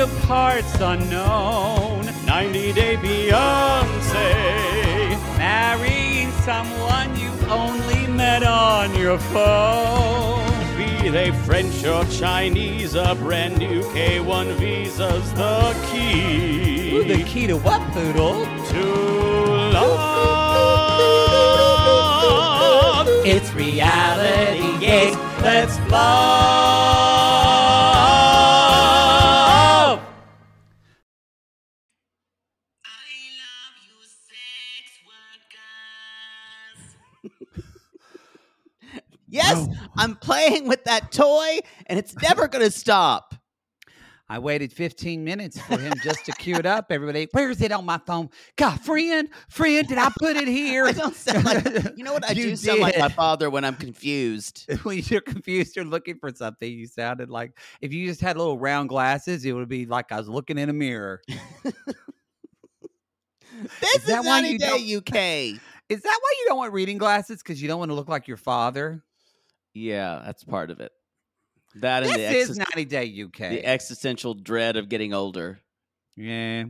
To parts unknown. 90 Day Beyonce. Marrying someone you only met on your phone. Be they French or Chinese, a brand new K1 visa's the key. Ooh, the key to what, Poodle? to love. It's reality, yes, let's love. Yes, I'm playing with that toy and it's never going to stop. I waited 15 minutes for him just to cue it up. Everybody, where's it on my phone? God, friend, friend, did I put it here? I don't sound like, you know what? I You do sound like my father when I'm confused. when you're confused, you're looking for something. You sounded like if you just had little round glasses, it would be like I was looking in a mirror. This Is is, that why you Day UK. Is that why you don't want reading glasses? Because you don't want to look like your father? Yeah, that's part of it. That and This the, is exis- 90 Day UK. the existential dread of getting older. yeah.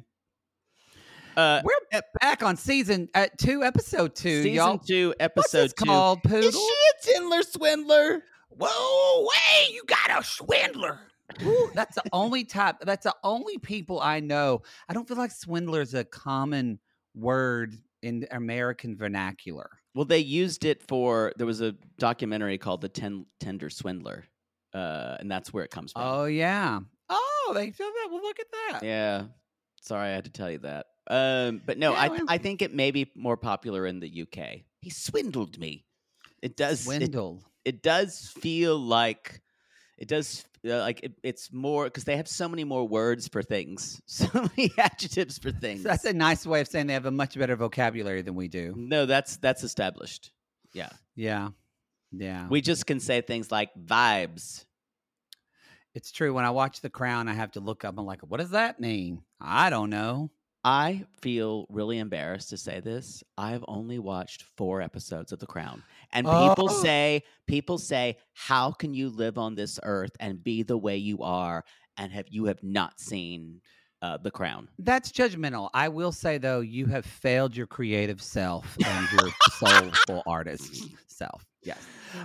Uh, We're back on season uh, two, episode two, season y'all. two, episode two. called, Poodle? Is she a Tinder swindler? Whoa, wait, you got a swindler. Ooh, that's the only type. That's the only people I know. I don't feel like swindler is a common word in American vernacular. Well, they used it for there was a documentary called The Ten, Tinder Swindler, uh, and that's where it comes from. Oh yeah. Oh, they feel that. Well, look at that. Yeah. Sorry, I had to tell you that. Um, but no, Yeah, I. I think it may be more popular in the UK. He swindled me. It does. It, Swindle. it does feel like it does uh, like it, it's more because they have so many more words for things, so many adjectives for things. That's a nice way of saying they have a much better vocabulary than we do. no, that's that's established. Yeah, Yeah. Yeah. we just can say things like vibes. it's true. When I watch The Crown, I have to look up. I'm like, what does that mean? I don't know. I feel really embarrassed to say this. I've only watched four episodes of The Crown. And people Oh. say, people say, how can you live on this earth and be the way you are and have you have not seen uh, The Crown? That's judgmental. I will say though, you have failed your creative self and your soulful artist self. Yes.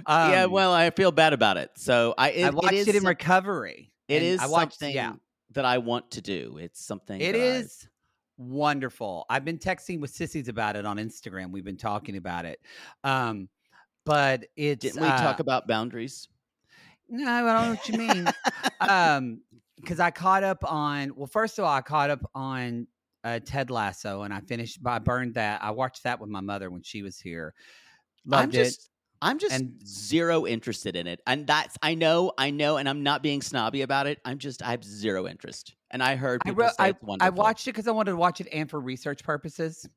yeah, Um, well, I feel bad about it. So I, it, I watched it, it, is in some- recovery. It is I watched, something Yeah, that I want to do. It's something it that I- is wonderful. I've been texting with sissies about it on Instagram. We've been talking about it. Um, but it's Didn't we talk uh, about boundaries? No, I don't know what you mean. um, because I caught up on. Well, first of all, I caught up on uh, Ted Lasso, and I finished. I burned that. I watched that with my mother when she was here. Loved I'm just it. I'm just And- zero interested in it. And that's I know, I know, and I'm not being snobby about it. I'm just I have zero interest. And I heard I, people wrote, say I, it's I wonderful. watched it because I wanted to watch it and for research purposes.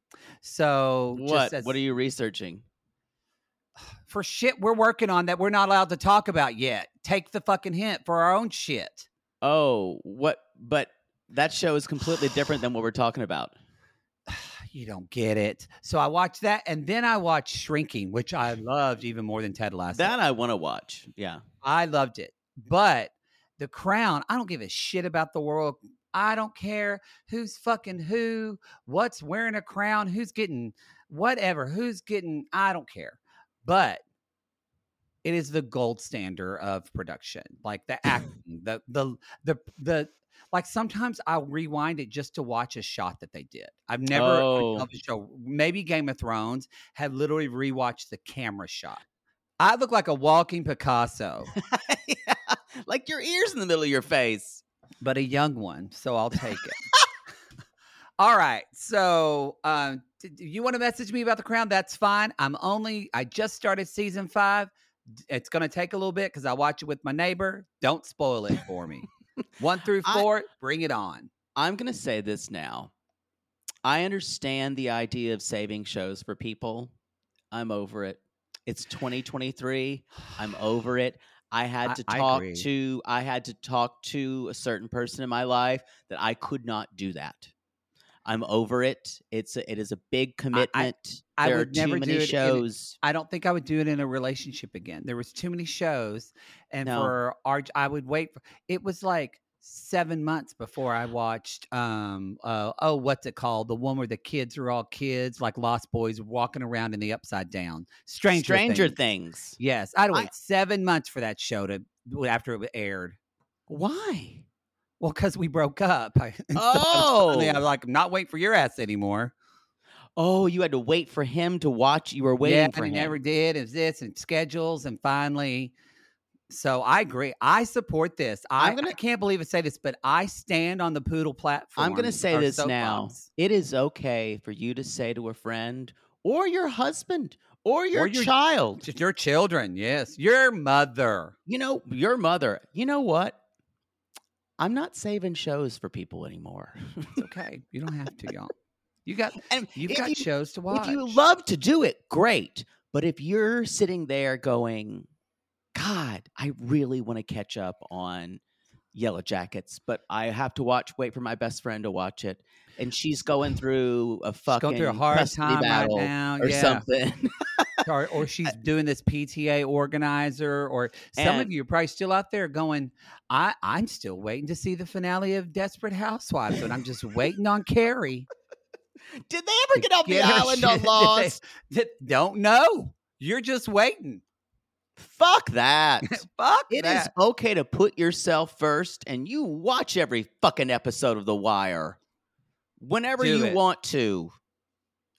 So just what? as- What are you researching? for shit we're working on that we're not allowed to talk about yet? Take the fucking hint for our own shit. Oh, what but that show is completely different than what we're talking about. You don't get it. So I watched that, and then I watched Shrinking, which I loved even more than Ted Lasso. That I want to watch. Yeah. I loved it. But The Crown, I don't give a shit about the world. I don't care who's fucking who, what's wearing a crown, who's getting whatever, who's getting, I don't care. But it is the gold standard of production. Like the acting, the the the the like sometimes I'll rewind it just to watch a shot that they did. I've never Oh. show, maybe Game of Thrones, had literally rewatched the camera shot. I look like a walking Picasso, yeah. Like your ears in the middle of your face. but a young one, so I'll take it. All right. So, um, you want to message me about the crown? That's fine. I'm only, I just started season five. It's going to take a little bit because I watch it with my neighbor. Don't spoil it for me. One through I- four, bring it on. I'm going to say this now. I understand the idea of saving shows for people. I'm over it. It's 2023. I'm over it. I had to I talk agree. to I had to talk to a certain person in my life that I could not do that. I'm over it. It's a, it is a big commitment. I there would are too never do many in- shows. I don't think I would do it in a relationship again. There was too many shows, and No. for our, I would wait. For, it was like seven months before I watched. Um, uh, oh, what's it called? The one where the kids are all kids, like Lost Boys, walking around in the Upside Down. Stranger, Stranger Things. Things. Yes, I'd I- wait seven months for that show to after it aired. Why? Well, because we broke up. I, and so Oh. suddenly I was like, I'm not waiting for your ass anymore. Oh, you had to wait for him to watch. You were waiting yeah, for and him. he never did. Is this and schedules, and finally. So I agree. I support this. I, I'm gonna- I can't believe I say this, but I stand on the poodle platform. I'm going to say or this now. It is okay for you to say to a friend or your husband or your, your- child, your children, yes, your mother. you know, your mother, you know what? I'm not saving shows for people anymore. It's okay. You don't have to, y'all. You got and you've got you, shows to watch. if you love to do it, great. But if you're sitting there going, God, I really want to catch up on Yellow Jackets, but I have to watch, wait for my best friend to watch it. And she's going through a She's fucking going through a hard time right battle now, or yeah. something. or, or she's uh, doing this PTA organizer, or some of you are probably still out there going, I, I'm still waiting to see the finale of Desperate Housewives, and I'm just waiting on Carrie. Did they ever get off the island on shit. Did they- Lost? did- don't know. You're just waiting. Fuck that. Fuck It is okay to put yourself first and you watch every fucking episode of The Wire whenever Do you it. want to.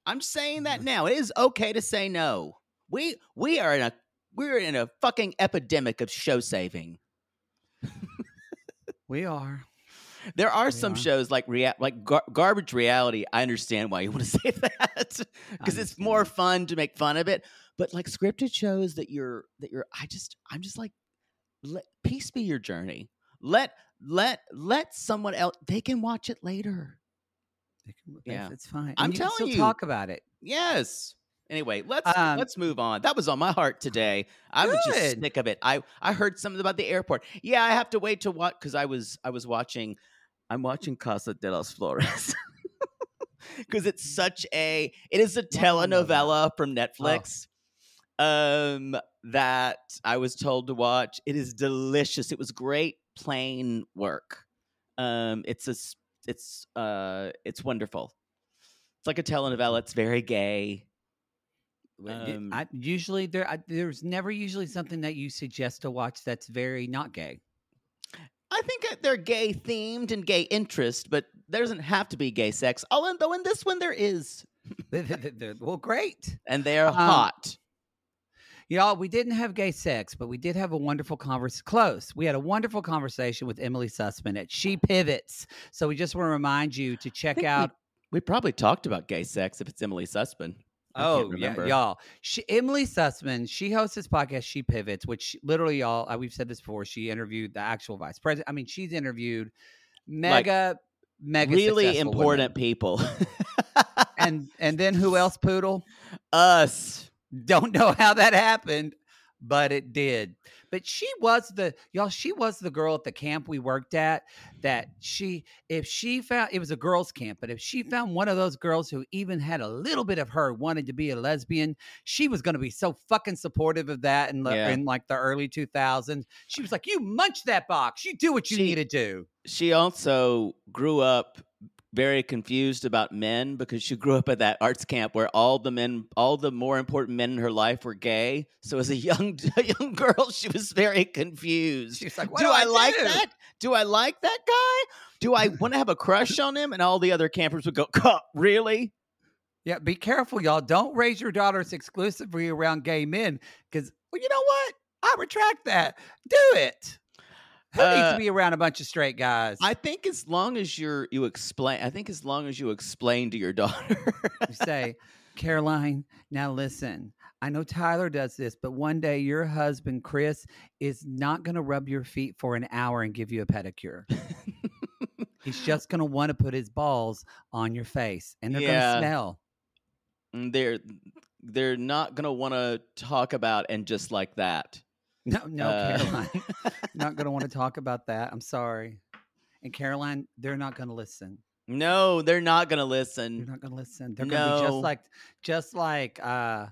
I'm saying that mm-hmm. now. It is okay to say no. We we are in a we're in a fucking epidemic of show saving. We are. There are We some are. shows like rea- like gar- garbage reality. I understand why you want to say that because it's more fun to make fun of it. But like scripted shows that you're that you're, I just I'm just like, let peace be your journey. Let let let someone else. They can watch it later. They can- Yeah. It's fine. I'm you can telling still you. talk about it. Yes. Anyway, let's Um, let's move on. That was on my heart today. I was just Good. sick of it. I I heard something about the airport. Yeah, I have to wait to watch because I was I was watching. I'm watching Casa de las Flores because it's such a it is a I don't know that. telenovela from Netflix. Um, that I was told to watch. It is delicious. It was great plain work. Um, it's a it's uh it's wonderful. It's like a telenovela. It's very gay. Um, I, usually there, I, there's never usually something that you suggest to watch that's very not gay. I think uh, they're gay themed and gay interest, but there doesn't have to be gay sex. Although in this one there is, They- they- they- well, great. and they're Um, hot. Y'all, we didn't have gay sex, but we did have a wonderful conversation. Close. We had a wonderful conversation with Emily Sussman at She Pivots. So we just want to remind you to check think we- out. We probably talked about gay sex if it's Emily Sussman. I Oh yeah, y'all. She, Emily Sussman, she hosts this podcast. She pivots, which literally, y'all. uh, We've said this before. She interviewed the actual vice president. I mean, she's interviewed mega, mega really successful women. important people. And and then who else? Poodle. us. Don't know how that happened, but it did. But she was the y'all. She was the girl at the camp we worked at. That she, if she found it was a girls' camp, but if she mm-hmm. found one of those girls who even had a little bit of her wanted to be a lesbian, she was going to be so fucking supportive of that in, the, Yeah. in like the early two thousands. She was like, "You munch that box. You do what you She- need to do." She also grew up very confused about men because she grew up at that arts camp where all the men, all the more important men in her life were gay. So as a young a young girl, she was very confused. She's like, do, do I, I like that? Do I like that guy? Do I want to have a crush on him? And all the other campers would go, "Really? Yeah, be careful, y'all. Don't raise your daughters exclusively around gay men because, well, you know what? I retract that. Do it. Who needs Uh, to be around a bunch of straight guys? I think as long as you're you explain, I think as long as you explain to your daughter, You say, Caroline, now listen. I know Tyler does this, but one day your husband, Chris, is not going to rub your feet for an hour and give you a pedicure. He's just going to want to put his balls on your face and they're Yeah. going to smell. Mm, they're they're not gonna want to talk about and just like that. No, no, Uh, Caroline. not going to want to talk about that. I'm sorry. And Caroline, they're not going to listen. no, they're not gonna listen. They're not going to listen. They're going to be just like, just like, uh,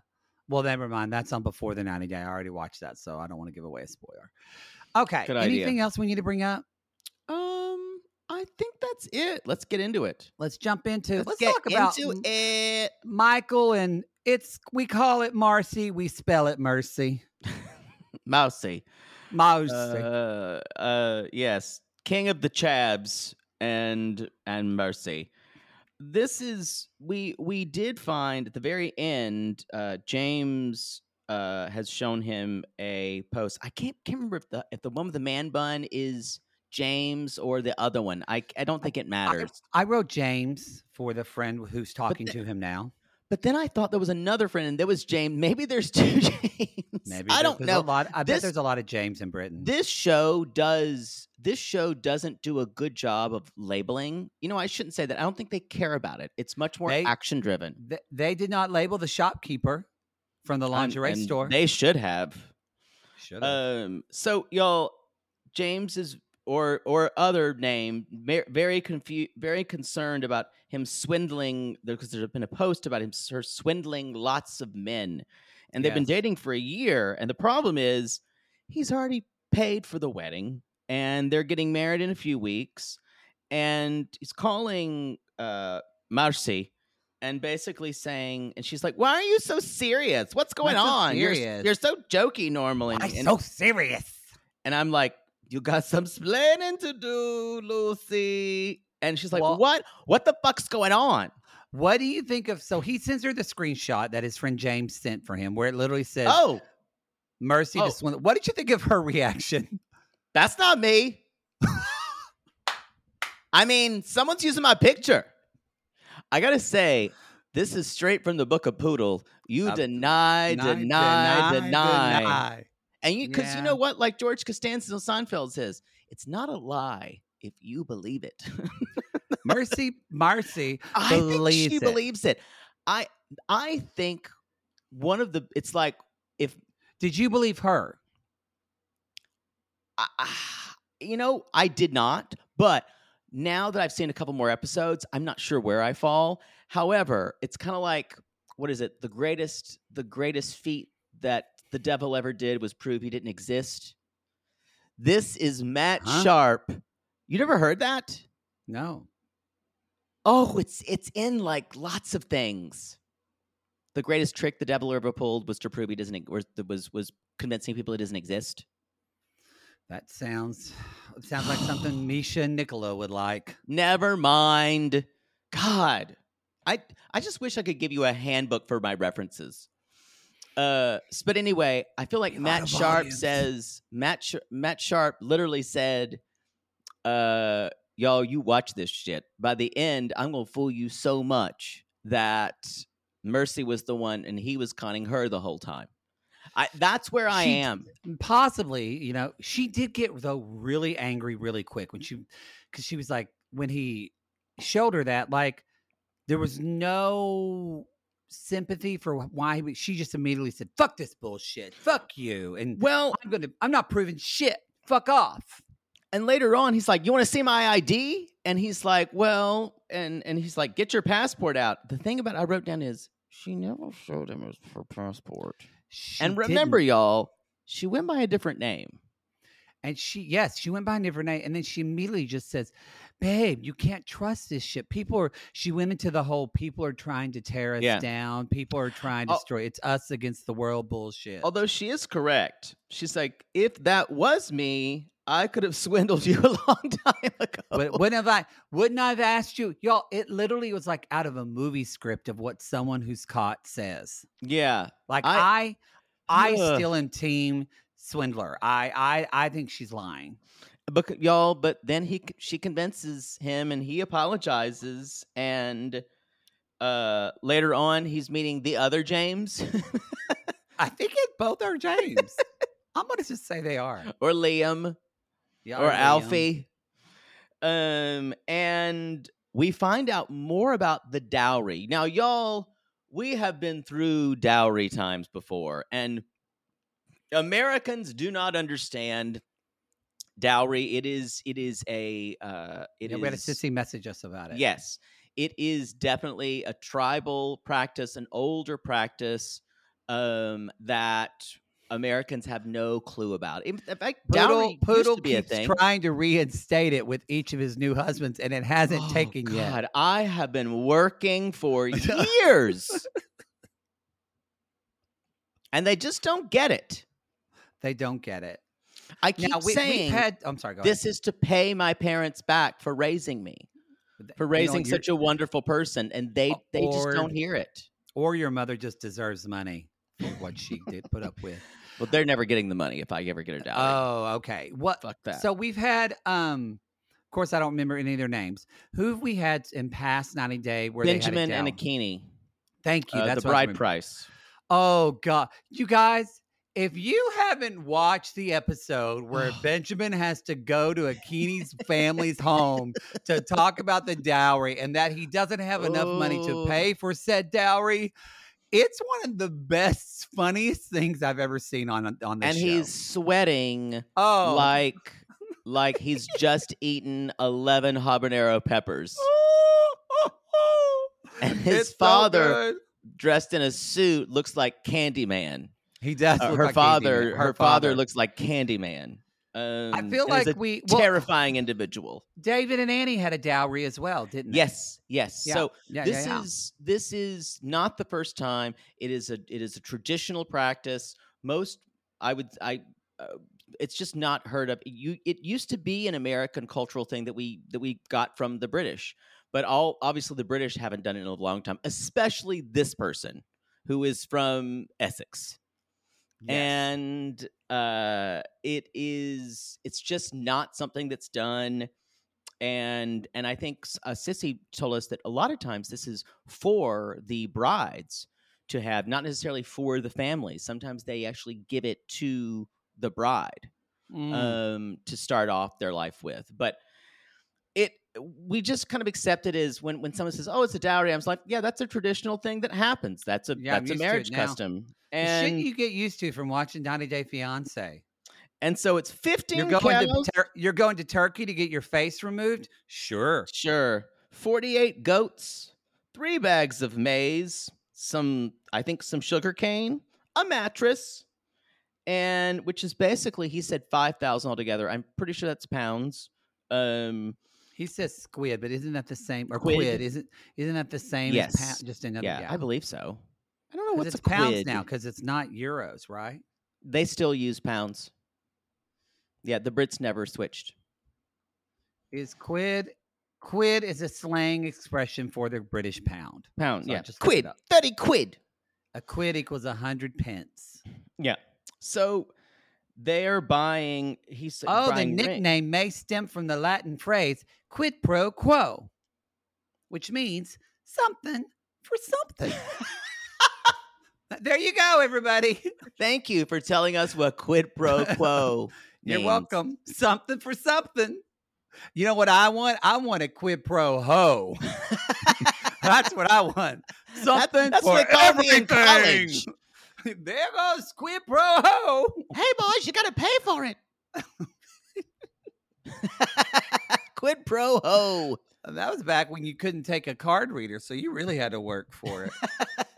well, never mind. That's on before the 90 day. I already watched that, so I don't want to give away a spoiler. Okay. Good idea. Anything else we need to bring up? Um, I think that's it. Let's get into it. Let's jump into. Let's, get talk about into it. Michael and it's. We call it Marcy. We spell it Mercy. Mousy. Marcy. Uh, uh, yes, King of the Chavs and and Mercy. This is we we did find at the very end. Uh, James uh has shown him a post. I can't can't remember if the if the one with the man bun is James or the other one. I I don't think it matters. I wrote James for the friend who's talking the- to him now. But then I thought there was another friend, and there was James. Maybe there's two James. Maybe I don't know. A lot. I This- bet there's a lot of James in Britain. this show does this show doesn't do a good job of labeling you know i shouldn't say that i don't think they care about it it's much more They- action driven Th- they did not label the shopkeeper from the lingerie store. they should have Should um so y'all james is or or other name very confused very concerned about him swindling because there's been a post about him her swindling lots of men. And they've been dating for a year and the problem is he's already paid for the wedding and they're getting married in a few weeks and he's calling uh marcy and basically saying and she's like why are you so serious? What's going What's so on? You're, you're so jokey normally. And, so serious? and i'm like you got some splaining to do lucy and she's like Well- what what the fuck's going on What do you think of? So he sends her the screenshot that his friend James sent for him, where it literally says, oh "Mercy Oh. to swindle." What did you think of her reaction? that's not me i mean someone's using my picture i gotta say this is straight from the book of poodle you Uh, deny deny deny, And you, because you know what, like George Costanza on Seinfeld says, it's not a lie if you believe it. Mercy, Marcy I think she it. believes it. I I think one of the it's like if Did you believe her? I, I- you know I did not, but now that I've seen a couple more episodes, I'm not sure where I fall. However, it's kind of like what is it? The greatest the greatest feat that the devil ever did was prove he didn't exist. This is Matt Huh? Sharp. You never heard that? No. Oh, it's it's in like lots of things. The greatest trick the devil ever pulled was to prove he doesn't was was was convincing people it doesn't exist. That sounds sounds like something Misha and Nicola would like. Never mind. God, I I just wish I could give you a handbook for my references. Uh, but anyway, I feel like Be a lot Matt Sharp volumes. says Matt Sh- Matt Sharp literally said, "Uh, y'all, you watch this shit. By the end, I'm gonna fool you so much that Mercy was the one, and he was conning her the whole time. I that's where I She- am. possibly you know she did get though really angry really quick when she because she was like when he showed her that like there was no sympathy for why he, she just immediately said fuck this bullshit fuck you and Well, i'm gonna i'm not proving shit fuck off and later on, he's like, "You want to see my ID?" And he's like, "Well," and and he's like, "Get your passport out." The thing about I wrote down is she never showed him her passport. She and remember, didn't. y'all, she went by a different name. and she yes she went by a different name and then she immediately just says babe you can't trust this shit. People are she went into the whole people are trying to tear us Yeah. down. People are trying to Oh. destroy it's us against the world bullshit. Although she is correct, she's like, "If that was me, I could have swindled you a long time ago." but wouldn't have I wouldn't I have asked you y'all it literally was like out of a movie script of what someone who's caught says. Yeah, like I- I I, still am team swindler. I I I think she's lying But y'all, but then he she convinces him and he apologizes and uh later on he's meeting the other James I think it both are James I'm gonna just say they are or Liam Yeah, or Liam. Alfie. Um and we find out more about the dowry. Now y'all, we have been through dowry times before and Americans do not understand dowry. It is it is a uh it Yeah, we had a sissy message us about it. Yes, it is definitely a tribal practice, an older practice um, that Americans have no clue about. In fact, Poodle, dowry used Poodle to be a keeps thing. trying to reinstate it with each of his new husbands, and it hasn't Oh, taken God, yet. I have been working for years, and they just don't get it. They don't get it. I keep now we, saying we've had. I'm sorry. Go this is to pay my parents back for raising me, ahead. for You know, raising such a wonderful person, and they they just don't hear it. Or your mother just deserves money for what she did put up with. Well, they're never getting the money if I ever get a dowry. Oh, okay. What? Fuck that. So we've had. um Of course, I don't remember any of their names. Who have we had in past 90 day where Benjamin they had and down? Akinyi, Thank you. uh, That's the bride price. Oh God, you guys, if you haven't watched the episode where Benjamin has to go to Akinyi's family's home to talk about the dowry and that he doesn't have enough money to Oh. pay for said dowry, it's one of the best, funniest things I've ever seen on on the and show. And he's sweating oh like like he's just eaten 11 habanero peppers and his It's father good. dressed in a suit looks like candyman he does. Uh, look her like father Candyman. her, father looks like candyman um, I feel like a we well, terrifying individual David and Annie had a dowry as well, didn't they? yes yes Yeah, so yeah, this yeah, yeah. is this is not the first time it is a it is a traditional practice most i would i uh, it's just not heard of you it used to be an american cultural thing that we that we got from the british but all obviously the british haven't done it in a long time especially this person who is from essex Yes. and uh it is it's just not something that's done and and i think uh, sissy told us that a lot of times this is for the brides to have not necessarily for the families sometimes they actually give it to the bride Mm. um to start off their life with but it we just kind of accept it as when when someone says oh it's a dowry i'm like yeah that's a traditional thing that happens that's a Yeah, that's a used to it marriage custom The and shit you get used to from watching 90 Day Fiance. and so it's 15 You're going cows. to Tur- you're going to Turkey to get your face removed? Sure. Sure. 48 goats, three bags of maize, some, I think, some sugar cane, a mattress, and which is basically, he said 5,000 altogether. I'm pretty sure that's pounds. Um, He says squid, but isn't that the same? Or Quid. quid? Isn't isn't that the same? Yes. As pound, just another. yeah, Yeah, I believe so. I don't know what's it's a pounds quid. now because it's not euros, right? They still use pounds. Yeah, the Brits never switched. Is quid? Quid is a slang expression for the British pound. Pound, So yeah. just Quid, 30 quid. A quid equals a hundred pence. Yeah. So they're buying, he's Oh, the nickname may stem from the Latin phrase quid pro quo, which means something for something. There you go, everybody. Thank you for telling us what quid pro quo. You're welcome. Something for something. You know what I want? I want a quid pro ho. That's what I want. Something that's for they me in everything. College. there goes quid pro ho. Hey, boys, you got to pay for it. quid pro ho. That was back when you couldn't take a card reader, so you really had to work for it.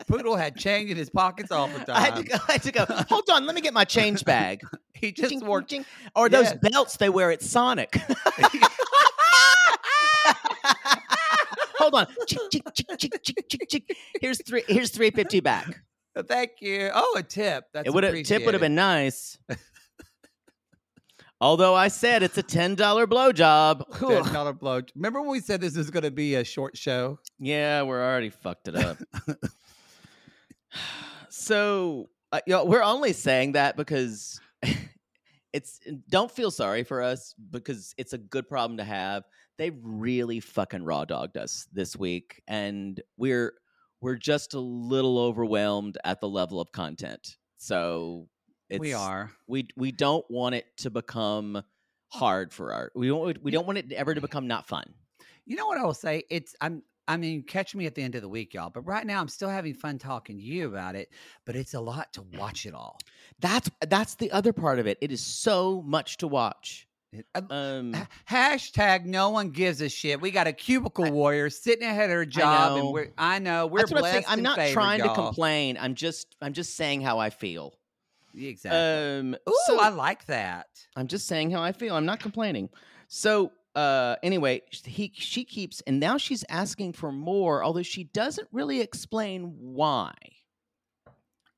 Poodle had change in his pockets all the time. I had to go. I had to go. Hold on, let me get my change bag. He just Ching, worked. ching. Or those belts they wear at Sonic. Hold on. Chick, chick, chick, chick, chick, chick, chick. Here's three. Here's three fifty back. Thank you. Oh, a tip. That's it would have tip would have been nice. Although I said it's a ten dollar blowjob. ten dollar blow. Remember when we said this was going to be a short show? Yeah, we're already fucked it up. so, uh, you know, we're only saying that because it's don't feel sorry for us because it's a good problem to have. They really fucking raw dogged us this week, and we're we're just a little overwhelmed at the level of content. So it's, we are. we we don't want it to become hard for our we don't we don't want it ever to become not fun. You know what I will say? It's I'm I mean, catch me at the end of the week, y'all. But right now I'm still having fun talking to you about it, but it's a lot to watch it all. That's that's the other part of it. It is so much to watch. Uh, Um, Hashtag no one gives a shit. We got a cubicle warrior sitting ahead of her job, know. and we're I know we're that's what I'm blessed. I'm not favored, trying to y'all. complain. I'm just I'm just saying how I feel. Exactly. Um, Ooh, so I like that. I'm just saying how I feel. I'm not complaining. So uh anyway, he she keeps and now she's asking for more, although she doesn't really explain why.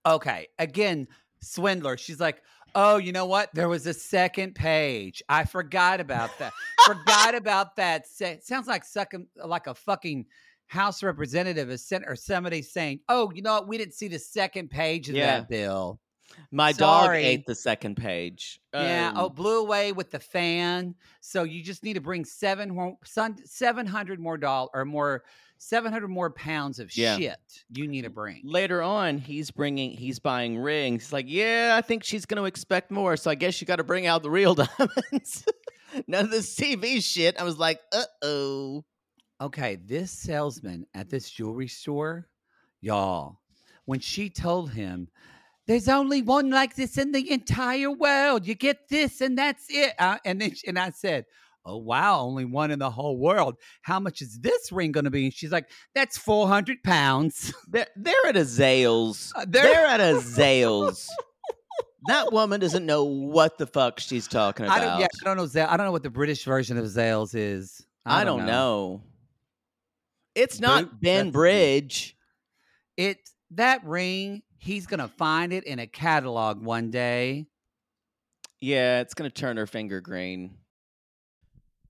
Okay. Again, swindler. She's like, oh, you know what? There was a second page. I forgot about that. forgot about that. Se- sounds like sucking like a fucking House representative is sent or somebody saying, "Oh, you know what? We didn't see the second page of Yeah. that bill." My dog ate the second page. yeah. Um, Oh, blew away with the fan. So you just need to bring seven seven hundred more dollars or more, seven hundred more pounds of Yeah. shit. You need to bring. later on he's bringing he's buying rings he's like yeah i think she's going to expect more so i guess you got to bring out the real diamonds none of this tv shit i was like uh-oh Okay, this salesman at this jewelry store, y'all, when she told him, there's only one like this in the entire world. You get this and that's it. Uh, and then and I said, "Oh wow, only one in the whole world. How much is this ring going to be?" And she's like, "That's 400 pounds." they're, they're at a zales Uh, they're, they're- at a zales that woman doesn't know what the fuck she's talking about I don't. Yeah, I don't know. Zale- I don't know what the British version of Zales is. I don't know. it's not ben bridge It that ring. He's gonna find it in a catalog one day. yeah it's going to turn her finger green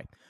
apply.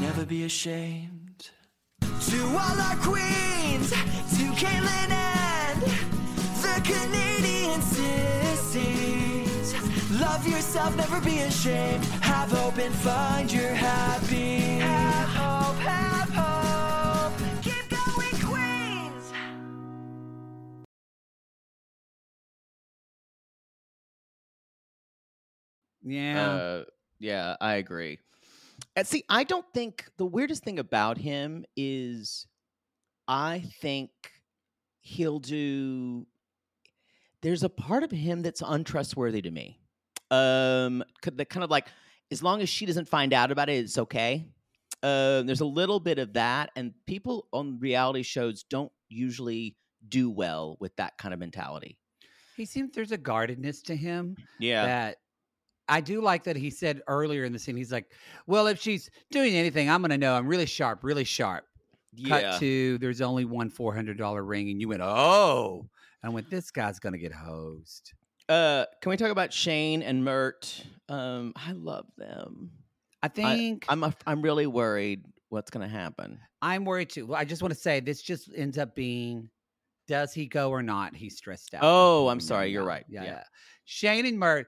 never be ashamed. To all our queens, to Caitlin and the Canadian sissies. Love yourself, never be ashamed. Have hope and find your happy. Have hope, have hope. Keep going, Queens. Yeah. Uh, yeah, I agree. And see, I don't think the weirdest thing about him is I think he'll do there's a part of him that's untrustworthy to me. Um that kind of like as long as she doesn't find out about it, it's okay. Uh, there's a little bit of that, and people on reality shows don't usually do well with that kind of mentality. he seems there's a guardedness to him Yeah. that I do like that he said earlier in the scene, he's like, Well, if she's doing anything, I'm gonna know I'm really sharp, really sharp. Cut to there's only one four hundred dollar ring, and you went, Oh, I went, This guy's gonna get hosed. Uh, can we talk about Shane and Mert? Um, I love them. I think I'm a, I'm really worried what's going to happen. I'm worried too. Well, I just want to say this just ends up being does he go or not? He's stressed out. Oh, I'm sorry, you're right. Yeah, Yeah. yeah. Shane and Mert.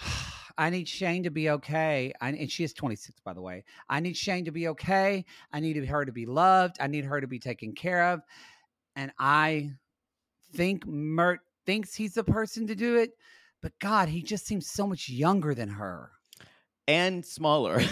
I need Shane to be okay. I, and she is 26, by the way. I need Shane to be okay. I need her to be loved. I need her to be taken care of. And I think Mert thinks he's the person to do it. But God, he just seems so much younger than her And smaller.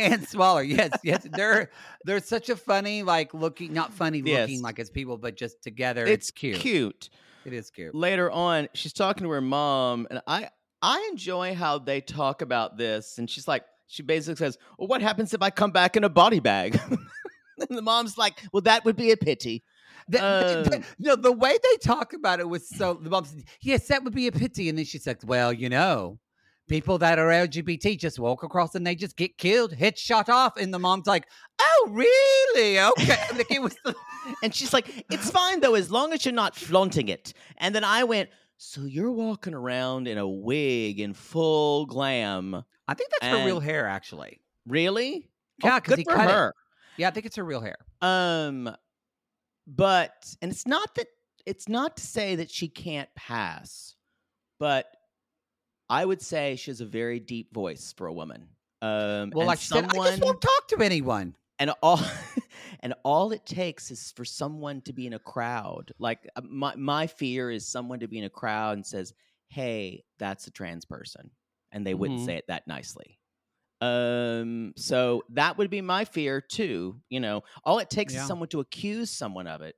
and smaller. Yes, yes. They're they're such a funny, like looking, not funny looking Yes. like as people, but just together. it's cute. cute. It is cute. Later on, she's talking to her mom, and I I enjoy how they talk about this. And she's like, she basically says, "Well, what happens if I come back in a body bag?" and the mom's like, "Well, that would be a pity." The, the- the- Um, no, the way they talk about it was so. The mom said, "Yes, that would be a pity," and then she said, "Well, you know, people that are LGBT just walk across and they just get killed, head shot off." And the mom's like, "Oh, really? Okay." like it was. And she's like, "It's fine though, as long as you're not flaunting it." And then I went, "So you're walking around in a wig in full glam, I think that's her real hair, actually. really?" Yeah, Oh, 'cause good he for cut it. her. Yeah, I think it's her real hair. Um, but and it's not that it's not to say that she can't pass, but I would say she has a very deep voice for a woman. Um, Well, and like she said, I someone, just won't talk to anyone. And all and all it takes is for someone to be in a crowd. Like uh, my my fear is someone to be in a crowd and says, "Hey, that's a trans person," and they wouldn't Mhm. say it that nicely. Um, so that would be my fear too. You know, all it takes Yeah. is someone to accuse someone of it.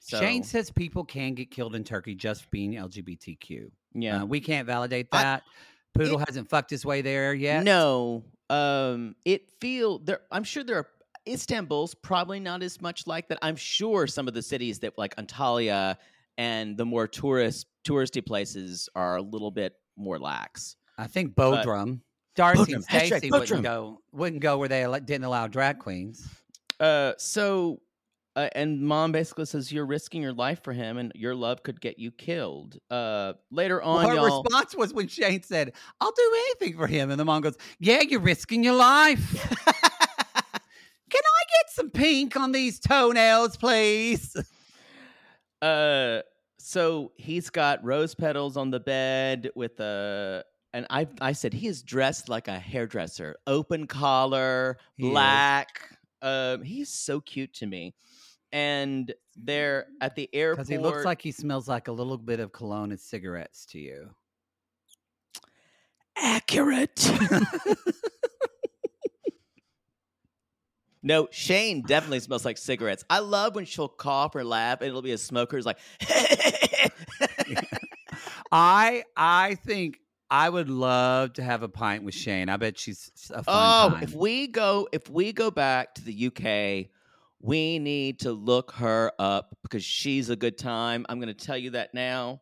So, Shane says people can get killed in Turkey just being LGBTQ. "Yeah, Uh, we can't validate I- that. Poodle hasn't fucked his way there yet. no." Um, it feel there. I'm sure there are. Istanbul's probably not as much like that. I'm sure some of the cities that like Antalya and the more tourist touristy places are a little bit more lax. I think But- Bodrum, Darcy Bodrum, and hashtag Stacy wouldn't go wouldn't go where they didn't allow drag queens. Uh, so, uh, and mom basically says you're risking your life for him, and your love could get you killed. Uh, later on, Her y'all. response was when Shane said, "I'll do anything for him," and the mom goes, "Yeah, you're risking your life. Can I get some pink on these toenails, please?" uh, so he's got rose petals on the bed with a. And I, I said he is dressed like a hairdresser, open collar, He black. Um, he's so cute to me. And they're at the airport. Because he looks like he smells like a little bit of cologne and cigarettes to you. accurate. no, Shane definitely smells like cigarettes. I love when she'll cough or laugh and it'll be a smoker who's like, I I think I would love to have a pint with Shane. I bet she's a fun oh, time. if we go, if we go back to the UK, we need to look her up because she's a good time. I'm going to tell you that now.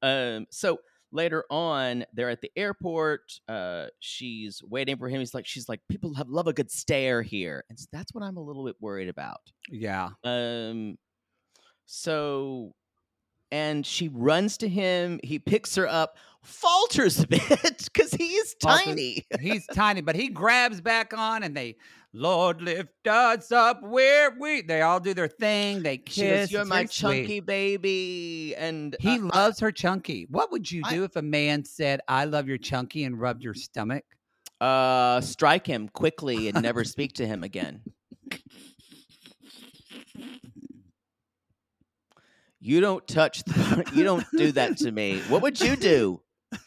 Um, so later on, they're at the airport. Uh, she's waiting for him. He's like, she's like, people have love a good stare here, and so that's what I'm a little bit worried about. yeah. Um, so, and she runs to him. He picks her up, falters a bit because he's Falters. tiny. He's tiny, but he grabs back on and they, Lord, lift us up where we. They all do their thing. They kiss. "You're It's my very sweet. chunky baby," and He uh, loves her chunky. What would you I- do if a man said, I love your chunky and rubbed your stomach? uh, strike him quickly and never speak to him again. You don't touch the, you don't do that to me. What would you do?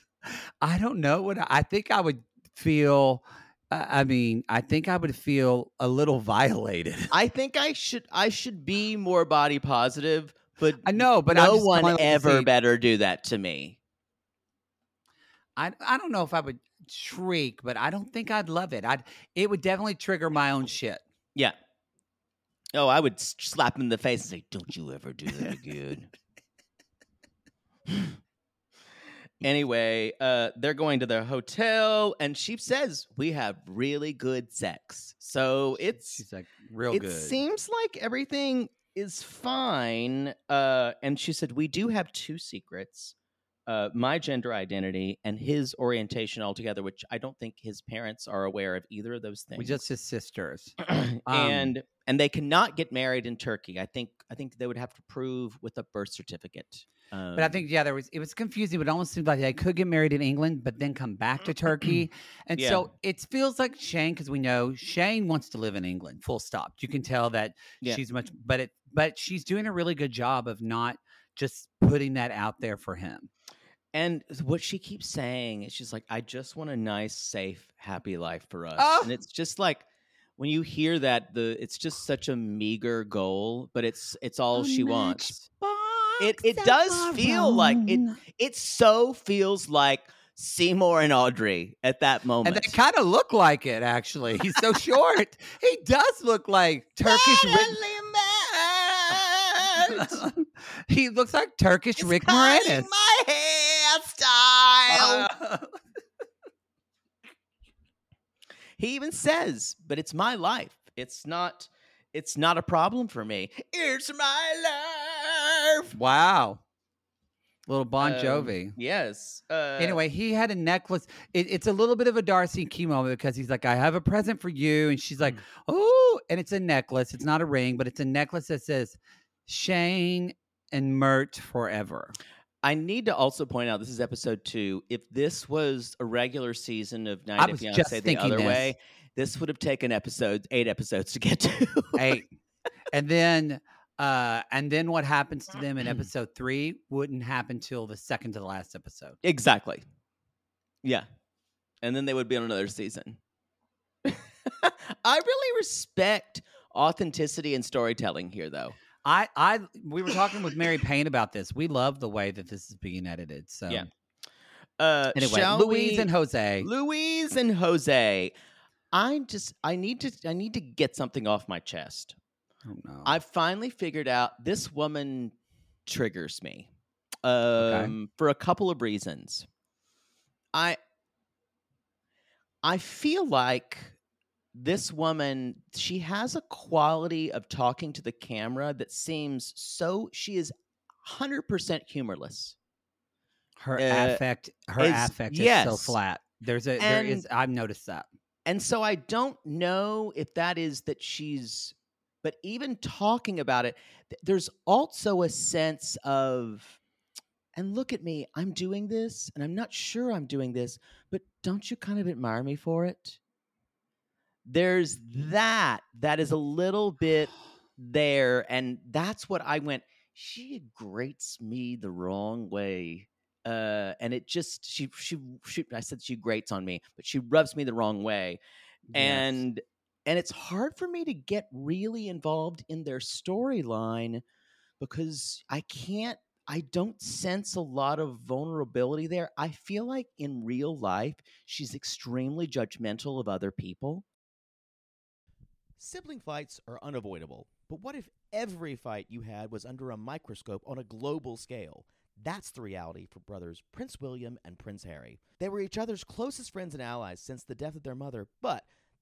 I don't know what I, I think I would feel. I mean, I think I would feel a little violated. I think I should I should be more body positive, but I know, but no one ever better do that to me. I I don't know if I would shriek, but I don't think I'd love it. I'd it would definitely trigger my own shit. Yeah. Oh, I would slap him in the face and say, "Don't you ever do that again." anyway, uh, they're going to their hotel, and she says we have really good sex. So it's She's like real it good. It seems like everything is fine. Uh, and she said we do have two secrets. Uh, my gender identity and his orientation altogether, which I don't think his parents are aware of either of those things we just his sisters. and and they cannot get married in Turkey. I think I think they would have to prove with a birth certificate. Um, But I think yeah, there was it was confusing. But it almost seemed like they could get married in England, but then come back to Turkey, and Yeah. so it feels like Shane because we know Shane wants to live in England. Full stop. You can tell that Yeah. she's much, but it but she's doing a really good job of not just putting that out there for him. and what she keeps saying is she's like, I just want a nice, safe, happy life for us. Oh. And it's just like when you hear that, the it's just such a meager goal, but it's it's all she wants. It it does feel like it. It so feels like Seymour and Audrey at that moment. And they kind of look like it, actually. He's so short. he does look like Turkish Rick. he looks like Turkish Rick Moranis. my hairstyle. Uh, he even says, "But it's my life. It's not. It's not a problem for me. It's my life." Wow. Little Bon Um, Jovi. yes. Uh, anyway, he had a necklace. It, it's a little bit of a Darcy Key moment because he's like, I have a present for you. And she's like. Oh, and it's a necklace. It's not a ring, but it's a necklace that says Shane and Mert forever. I need to also point out this is episode two. If this was a regular season of 90 was Day just Fiancé the other this. way, this would have taken episodes, eight episodes to get to. Eight. and then uh and then what happens to them in episode three wouldn't happen till the second to the last episode. Exactly. Yeah. And then they would be on another season. I really respect authenticity and storytelling here though. I I we were talking with Mary Payne about this. We love the way that this is being edited. So Yeah. Uh anyway, Louise we- and Jose. Louise and Jose. I just I need to I need to get something off my chest. Oh, no. I finally figured out this woman triggers me um, for a couple of reasons. I I feel like this woman she has a quality of talking to the camera that seems so she is 100% humorless. her uh, affect her is- affect is so flat. There's a there is And- I've noticed that. And so I don't know if that is that she's, but even talking about it, th- there's also a sense of, and look at me, I'm doing this, and I'm not sure I'm doing this, but don't you kind of admire me for it? There's that, that is a little bit there. And that's what I went, she grates me the wrong way uh, and it just she, she she I said she grates on me, but she rubs me the wrong way, and and it's hard for me to get really involved in their storyline because I can't. I don't sense a lot of vulnerability there. I feel like in real life she's extremely judgmental of other people. Sibling fights are unavoidable, but what if every fight you had was under a microscope on a global scale? That's the reality for brothers Prince William and Prince Harry. They were each other's closest friends and allies since the death of their mother, but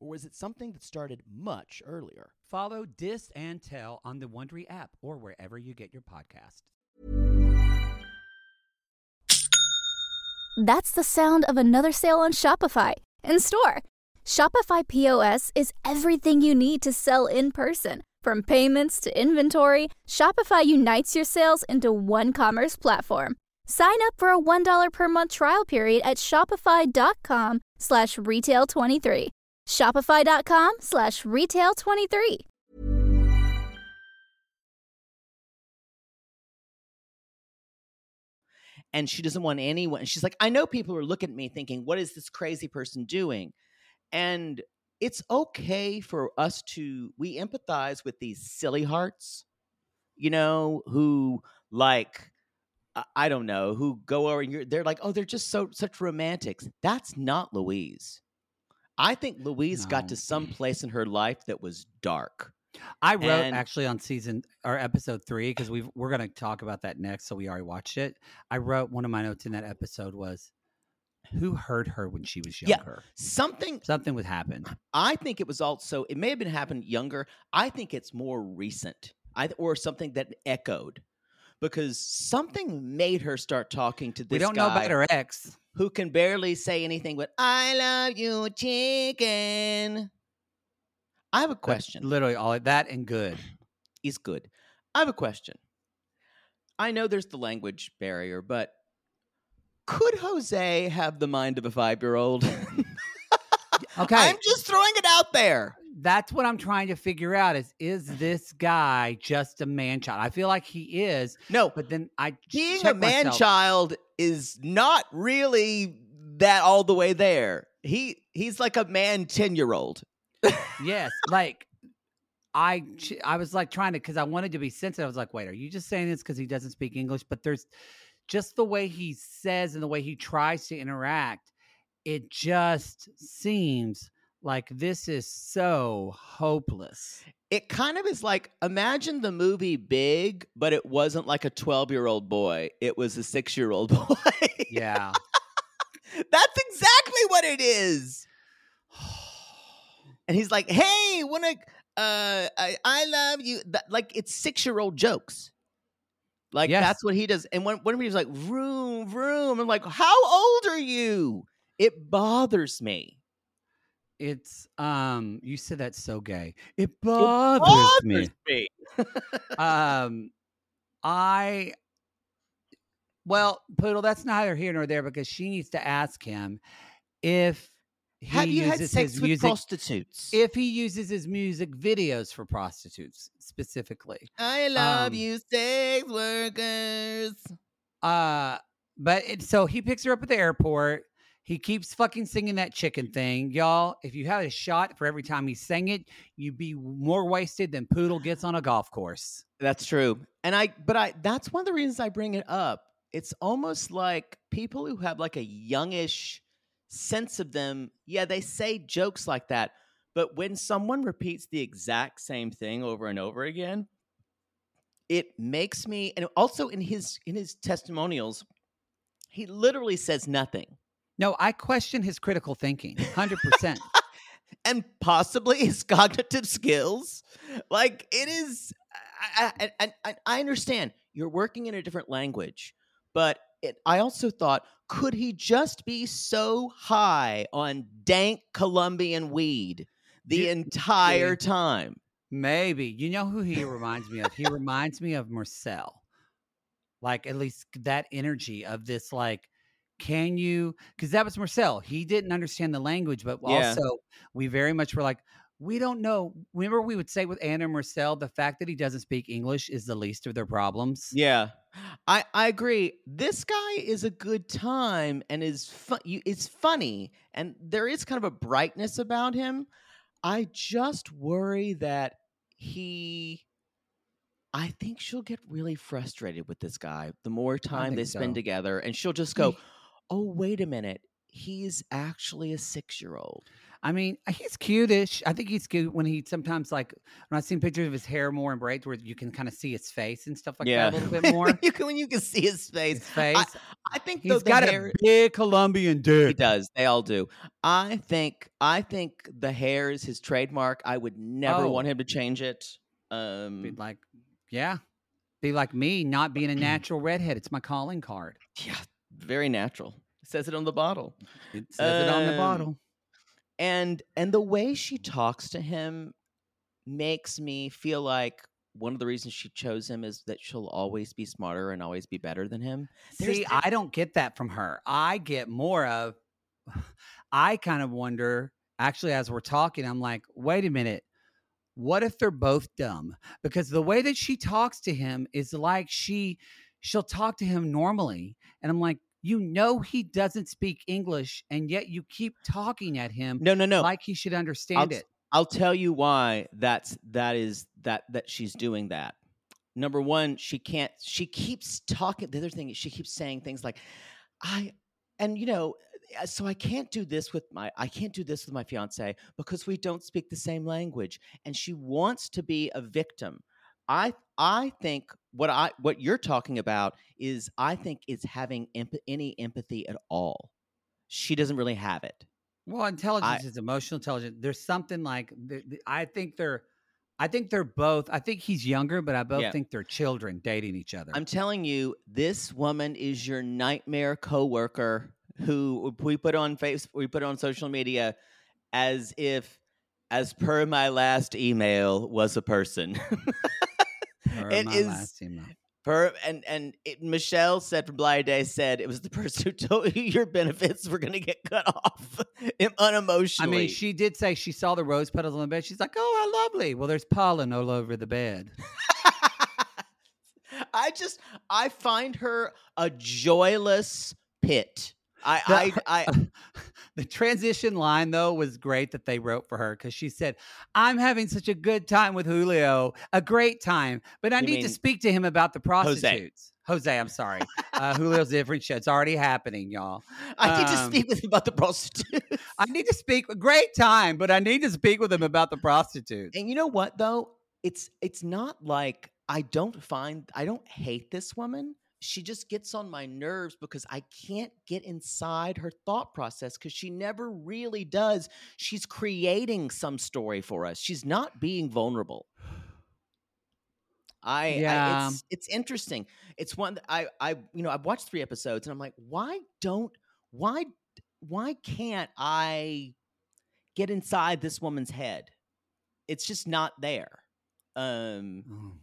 or was it something that started much earlier? Follow Dis and Tell on the Wondery app or wherever you get your podcasts. That's the sound of another sale on Shopify in store. Shopify POS is everything you need to sell in person. From payments to inventory, Shopify unites your sales into one commerce platform. Sign up for a $1 per month trial period at shopify.com slash retail 23. Shopify.com slash retail 23. and she doesn't want anyone. She's like, I know people are looking at me thinking, what is this crazy person doing? And it's okay for us to, we empathize with these silly hearts, you know, who like, I- don't know, who go over and you're, they're like, oh, they're just so, such romantics. That's not Louise. I think Louise got to some place in her life that was dark. I wrote And- actually on season or episode three because we we're going to talk about that next, so we already watched it. I wrote one of my notes in that episode was, "Who hurt her when she was Yeah. younger? Something Something would happen." I think it was also it may have been happened younger. I think it's more recent. I or something that echoed because something made her start talking to this We don't know about her ex. who can barely say anything but "I love you, chicken." I have a That's question. literally all that and good. Is good. I have a question. I know there's the language barrier, but could Jose have the mind of a five year old? Okay. I'm just throwing it out there. That's what I'm trying to figure out is is this guy just a man child? I feel like he is, No, but then I being a man myself. child is not really that all the way there. He he's like a man 10 year old. Yes, like I I was like trying to because I wanted to be sensitive. I was like, wait, are you just saying this because he doesn't speak English? But there's just the way he says and the way he tries to interact. It just seems like this is so hopeless. It kind of is like imagine the movie Big, but it wasn't like a 12 year old boy. It was a six year old boy. Yeah. That's exactly what it is. And he's like, hey, wanna uh I, I love you. That, like it's six year old jokes. Like Yes. that's what he does. And when when he was like, vroom, vroom, I'm like, how old are you? It bothers me. It's um you said that's so gay. It bothers, me. me. um I well, Poodle, that's neither here nor there because she needs to ask him if he Have you had sex his with music prostitutes? if he uses his music videos for prostitutes specifically. I love um, you, sex workers. Uh but it, so he picks her up at the airport. He keeps fucking singing that chicken thing. Y'all, if you had a shot for every time he sang it, you'd be more wasted than Poodle gets on a golf course. That's true. And I but I that's one of the reasons I bring it up. It's almost like people who have like a youngish sense of them, yeah, they say jokes like that. But when someone repeats the exact same thing over and over again, it makes me and also in his in his testimonials, he literally says nothing. No, I question his critical thinking. 100%. and possibly his cognitive skills. Like it is, I, I, I, I- understand you're working in a different language, but it, I also thought, could he just be so high on dank Colombian weed the You- entire see. time? Maybe. You know who he reminds me of? He reminds me of Marcel. Like at least that energy of this like can you because that was Marcel. He didn't understand the language, but Yeah. also we very much were like, we don't know. Remember, we would say with Anna and Marcel, the fact that he doesn't speak English is the least of their problems. Yeah, I I agree. This guy is a good time and is fun. You, it's funny, and there is kind of a brightness about him. I just worry that he. I think she'll get really frustrated with this guy the more time they spend so. together, and she'll just go, "Oh, wait a minute, he's actually a six-year-old." I mean, he's cutish. I think he's cute when he sometimes like when I've seen pictures of his hair more in braids where you can kind of see his face and stuff like that a little bit more. you can, when you can see his face. his face. I, I think he's the got hair, a big Colombian dude. He does. They all do. I think. I think the hair is his trademark. I would never Oh. want him to change it. Be Um, like, yeah, be like me, not being a natural redhead. It's my calling card. yeah, very natural. It says it on the bottle. It says it on the Um, bottle. And and the way she talks to him makes me feel like one of the reasons she chose him is that she'll always be smarter and always be better than him. There's See, that- I don't get that from her. I get more of, I kind of wonder, actually, as we're talking, I'm like, wait a minute. What if they're both dumb? Because the way that she talks to him is like she, she'll talk to him normally. And I'm like, you know, he doesn't speak English, and yet you keep talking at him no, no, no. like he should understand I'll, it. I'll tell you why that's that is that that she's doing that. Number one, she can't. She keeps talking. The other thing is she keeps saying things like, "I," and you know, uh, so I can't do this with my I can't do this with my fiance because we don't speak the same language, and she wants to be a victim. I I think what I what you're talking about is I think is having emp- any empathy at all. She doesn't really have it. Well, intelligence is emotional intelligence. There's something like I think they're, I think they're both. I think he's younger, but I both Yeah. think they're children dating each other. I'm telling you, this woman is your nightmare coworker who we put on face we put on social media as if as per my last email was a person. Or it is- per and and it, Michelle said from Blind Day said it was the person who told you your benefits were going to get cut off im- I mean, she did say she saw the rose petals on the bed. She's like, "Oh, how lovely." Well, there's pollen all over the bed. I just I find her a joyless pit. I The- I I the transition line though was great that they wrote for her because she said, "I'm having such a good time with Julio, a great time, but I You need to speak to him about the prostitutes." Jose, I'm sorry. Uh, Julio's different show. It's already happening, y'all. I need to Um, speak with him about the prostitutes. I need to speak. Great time, but I need to speak with him about the prostitutes. And you know what though? It's it's not like I don't find I don't hate this woman. She just gets on my nerves because I can't get inside her thought process because she never really does. She's creating some story for us. She's not being vulnerable. I, Yeah. I it's it's interesting. It's one that I I you know I've watched three episodes and I'm like, why don't why why can't I get inside this woman's head? It's just not there. Um.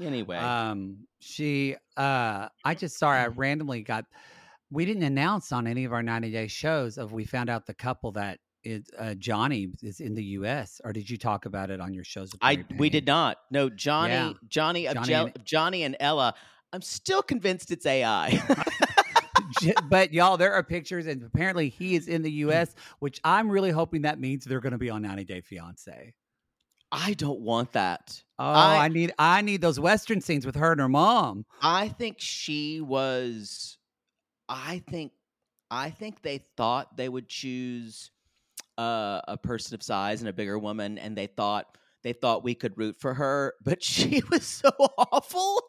Anyway, Um, she, uh, I just sorry, I randomly got. We didn't announce on any of our 90 day shows of we found out the couple that is uh, Johnny is in the U.S. Or did you talk about it on your shows? I we did not. No, Johnny, Yeah. Johnny of Johnny and- Johnny and Ella. I'm still convinced it's AI. But y'all, there are pictures, and apparently he is in the Mm. U.S., which I'm really hoping that means they're going to be on 90 Day Fiance. I don't want that. Oh, I- I, need I need those Western scenes with her and her mom. I think she was. I think. I think they thought they would choose uh, a person of size and a bigger woman, and they thought they thought we could root for her, but she was so awful.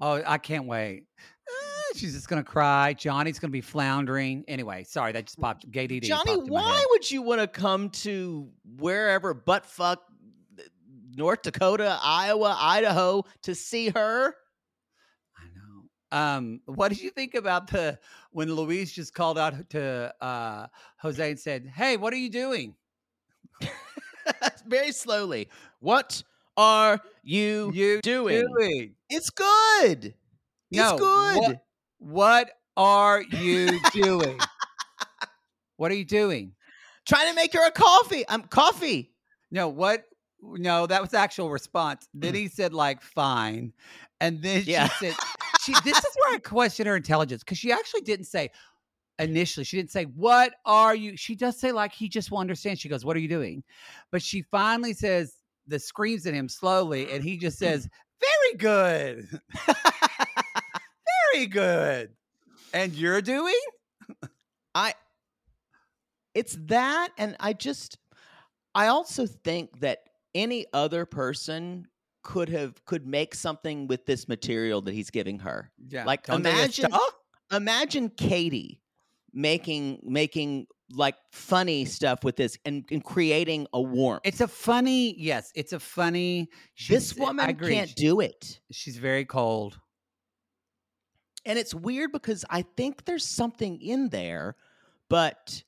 Oh, I can't wait. Ah, She's just gonna cry. Johnny's gonna be floundering. Anyway, sorry, that just popped. Gay DD Johnny, popped why would you want to come to wherever butt fuck North Dakota, Iowa, Idaho to see her? I know. Um, what did you think about the when Louise just called out to uh, Jose and said, "Hey, what are you doing?" Very slowly. What are you, You doing? doing? It's good. No, it's good. What, what are you doing? what are you doing? Trying to make her a coffee. I'm coffee. No, what? No, that was the actual response. Then mm. he said like fine, and then Yeah. she said, "She." This is where I question her intelligence because she actually didn't say, initially. She didn't say, What are you? She does say, like, he just will understand. She goes, What are you doing? But she finally says, the screams at him slowly, and he just mm. says, Very good. Very good. And you're doing? I it's that and I just I also think that any other person could have could make something with this material that he's giving her. Yeah. Like Don't imagine imagine Katie making making like funny stuff with this and, and creating a warmth. It's a funny, yes, it's a funny. this woman can't do it. She's very cold. And it's weird because I think there's something in there, but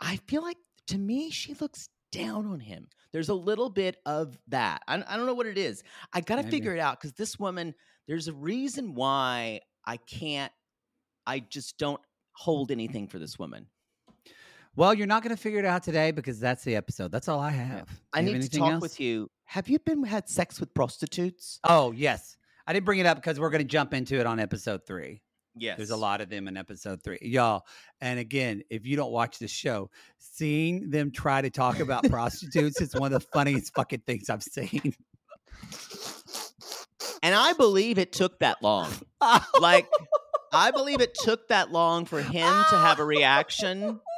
I feel like to me, she looks down on him. There's a little bit of that. I, I don't know what it is. I got to figure it out because this woman, there's a reason why I can't, I just don't hold anything for this woman. Well, you're not going to figure it out today because that's the episode. That's all I have. I Do have need to anything talk else? with you. Have you been had sex with prostitutes? Oh, yes. I didn't bring it up because we're going to jump into it on episode three. Yes. There's a lot of them in episode three. Y'all, and again, if you don't watch the show, seeing them try to talk about prostitutes is one of the funniest fucking things I've seen. And I believe it took that long. like, I believe it took that long for him to have a reaction.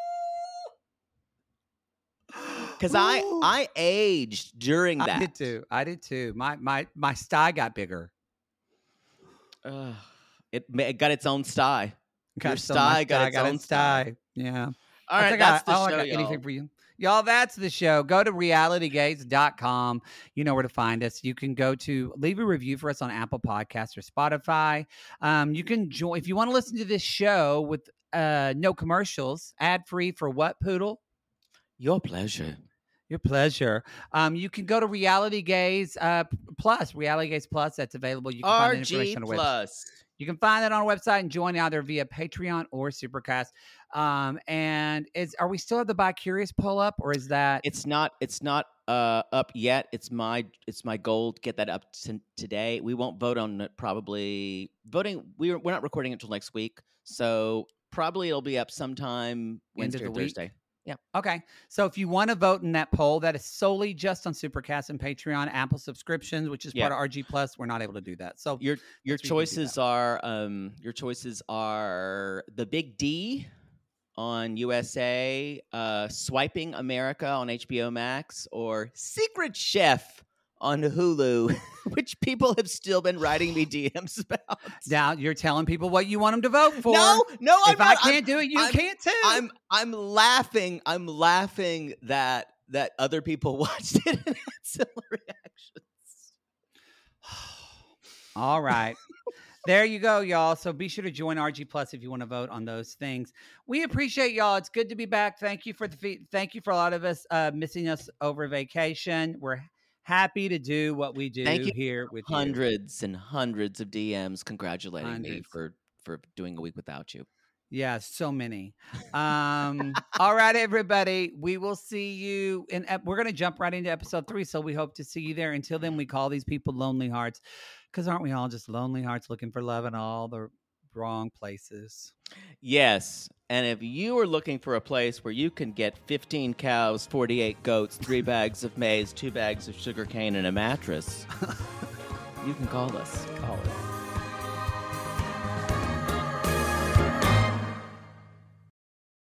Because I I aged during that. I did too. I did too. My my my sty got bigger. Ugh. It, it got its own sty. Your so sty got its own sty. sty. Yeah. All right, I that's got, the I show, got y'all. anything for you. Y'all, that's the show. Go to realitygays.com. You know where to find us. You can go to leave a review for us on Apple Podcasts or Spotify. Um, you can join if you want to listen to this show with uh, no commercials, ad free for what, Poodle? Your pleasure. Your pleasure. Um, you can go to Reality Gays uh, Plus, Reality Gays Plus. That's available. You can find that information on our website. plus. You can find that on our website and join either via Patreon or Supercast. Um, and is are we still at the Bi Curious pull up, or is that It's not. It's not uh, up yet. It's my. It's my goal to get that up to today. We won't vote on it. Probably voting. We're we're not recording until next week, so probably it'll be up sometime Wednesday or week? Yeah. okay? So if you want to vote in that poll, that is solely just on Supercast and Patreon, Apple subscriptions, which is Yeah. part of RG Plus. We're not able to do that. So Your your That's where you can do choices are um your choices are the Big D on USA, uh Swiping America on HBO Max, or Secret Chef on Hulu, which people have still been writing me DMs about. now you're telling people what you want them to vote for. No, no, I'm if I not. I'm- can't do it, you I'm- can't too. I'm I'm laughing. I'm laughing that that other people watched it and had similar reactions. All right. there you go, y'all. So be sure to join RG Plus if you want to vote on those things. We appreciate y'all. It's good to be back. Thank you for the fe- thank you for a lot of us uh, missing us over vacation. We're happy to do what we do Thank you. here with you. Hundreds and hundreds of DMs congratulating me for for doing a week without you. Yeah, so many. Um, all right, everybody. We will see you in. ep- We're going to jump right into episode three. So we hope to see you there. Until then, we call these people lonely hearts because aren't we all just lonely hearts looking for love in all the wrong places? Yes. And if you are looking for a place where you can get 15 cows, 48 goats, three bags of maize, two bags of sugar cane, and a mattress, you can call us. Call it.